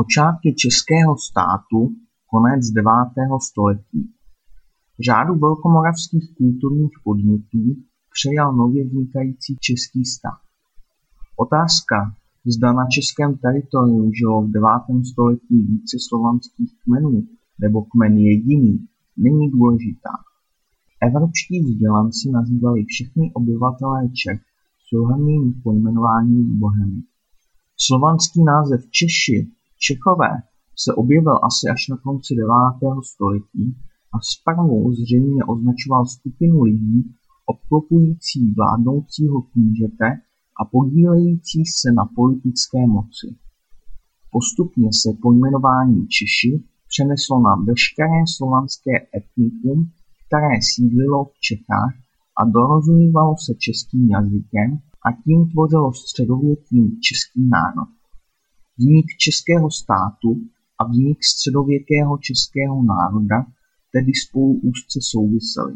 Počátky českého státu konec devátého století Řádu velkomoravských kulturních podnětů přejal nově vznikající český stát. Otázka, zda na českém teritoriu žilo v devátém století více slovanských kmenů nebo kmen jediný, není důležitá. Evropští vzdělanci nazývali všechny obyvatelé Čech souhrnným pojmenováním Bohemy. Slovanský název Češi Čechové se objevil asi až na konci devátého století a zprvu zřejmě označoval skupinu lidí obklopující vládnoucího knížete a podílející se na politické moci. Postupně se pojmenování Češi přeneslo na veškeré slovanské etnikum, které sídlilo v Čechách a dorozumívalo se českým jazykem a tím tvořilo středověký český národ. Vznik českého státu a vznik středověkého českého národa tedy spolu úzce souvisely.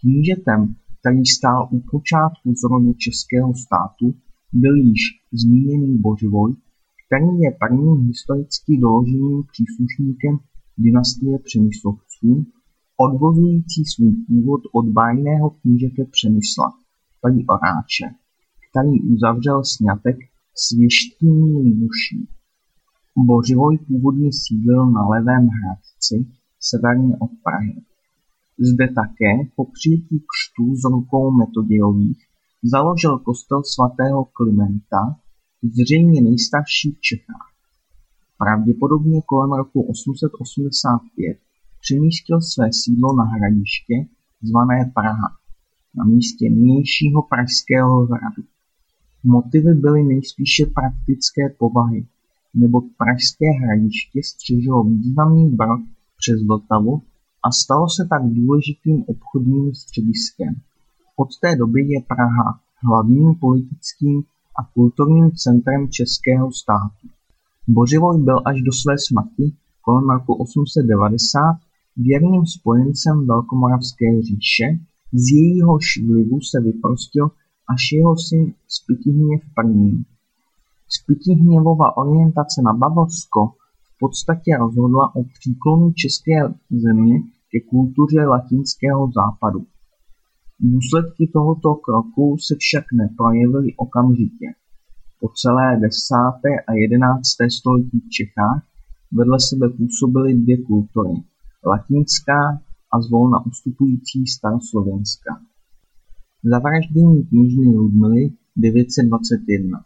Knížetem, který stál u počátku zrodu českého státu, byl již zmíněný Bořivoj, který je prvním historicky doloženým příslušníkem dynastie Přemyslovců, odvozující svůj původ od bájného knížete Přemysla, paní Oráče, který uzavřel sňatek s věštkyní Libuší. Bořivoj původně sídlil na Levém Hradci, severně od Prahy. Zde také po přijetí křtu z rukou Metodějových založil kostel svatého Klimenta, zřejmě nejstarší v Čechách. Pravděpodobně kolem roku 885 přemístil své sídlo na hradiště zvané Praha, na místě nynějšího pražského hradu. Motivy byly nejspíše praktické povahy, neboť pražské hradiště střežilo významný brod přes Vltavu a stalo se tak důležitým obchodním střediskem. Od té doby je Praha hlavním politickým a kulturním centrem českého státu. Bořivoj byl až do své smrti kolem roku 890 věrným spojencem Velkomoravské říše, z jejíhož vlivu se vyprostil až jeho syn Spytihněv I. Spytihněvova orientace na Bavorsko v podstatě rozhodla o příklonu české země ke kultuře latinského západu. Důsledky tohoto kroku se však neprojevily okamžitě. Po celé desáté a jedenácté století v Čechách vedle sebe působily dvě kultury, latinská a zvolna ustupující staroslovenská. Zavraždění kněžny Ludmily 921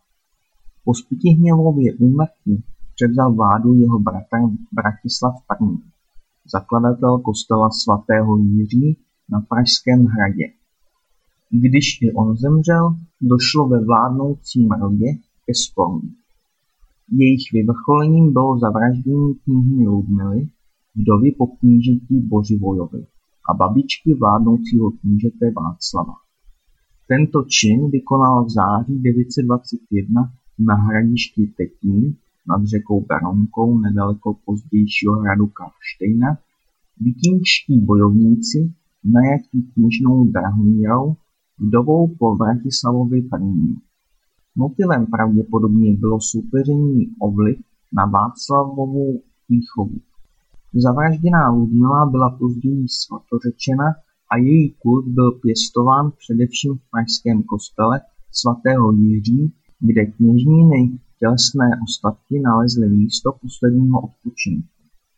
Po Spytihněvově úmrtí převzal vládu jeho bratr Bratislav I., zakladatel kostela svatého Jiří na Pražském hradě. Když i on zemřel, došlo ve vládnoucím rodě ke sporům. Jejich vyvrcholením bylo zavraždění knihy Ludmily, vdovy po knížetí Bořivojovi a babičky vládnoucího knížete Václava. Tento čin vykonal v září 921 na hradišti Tetín nad řekou Berounkou nedaleko pozdějšího hradu Karlštejna vikingští bojovníci najatí kněžnou Drahomírou, vdovou po Vratislavovi I. Motivem pravděpodobně bylo soupeření o vliv na Václavovou výchovu. Zavražděná Ludmila byla později svatořečena a její kult byl pěstován především v pražském kostele svatého Jiří, kde kněžniny tělesné ostatky nalezly místo posledního odpočinku.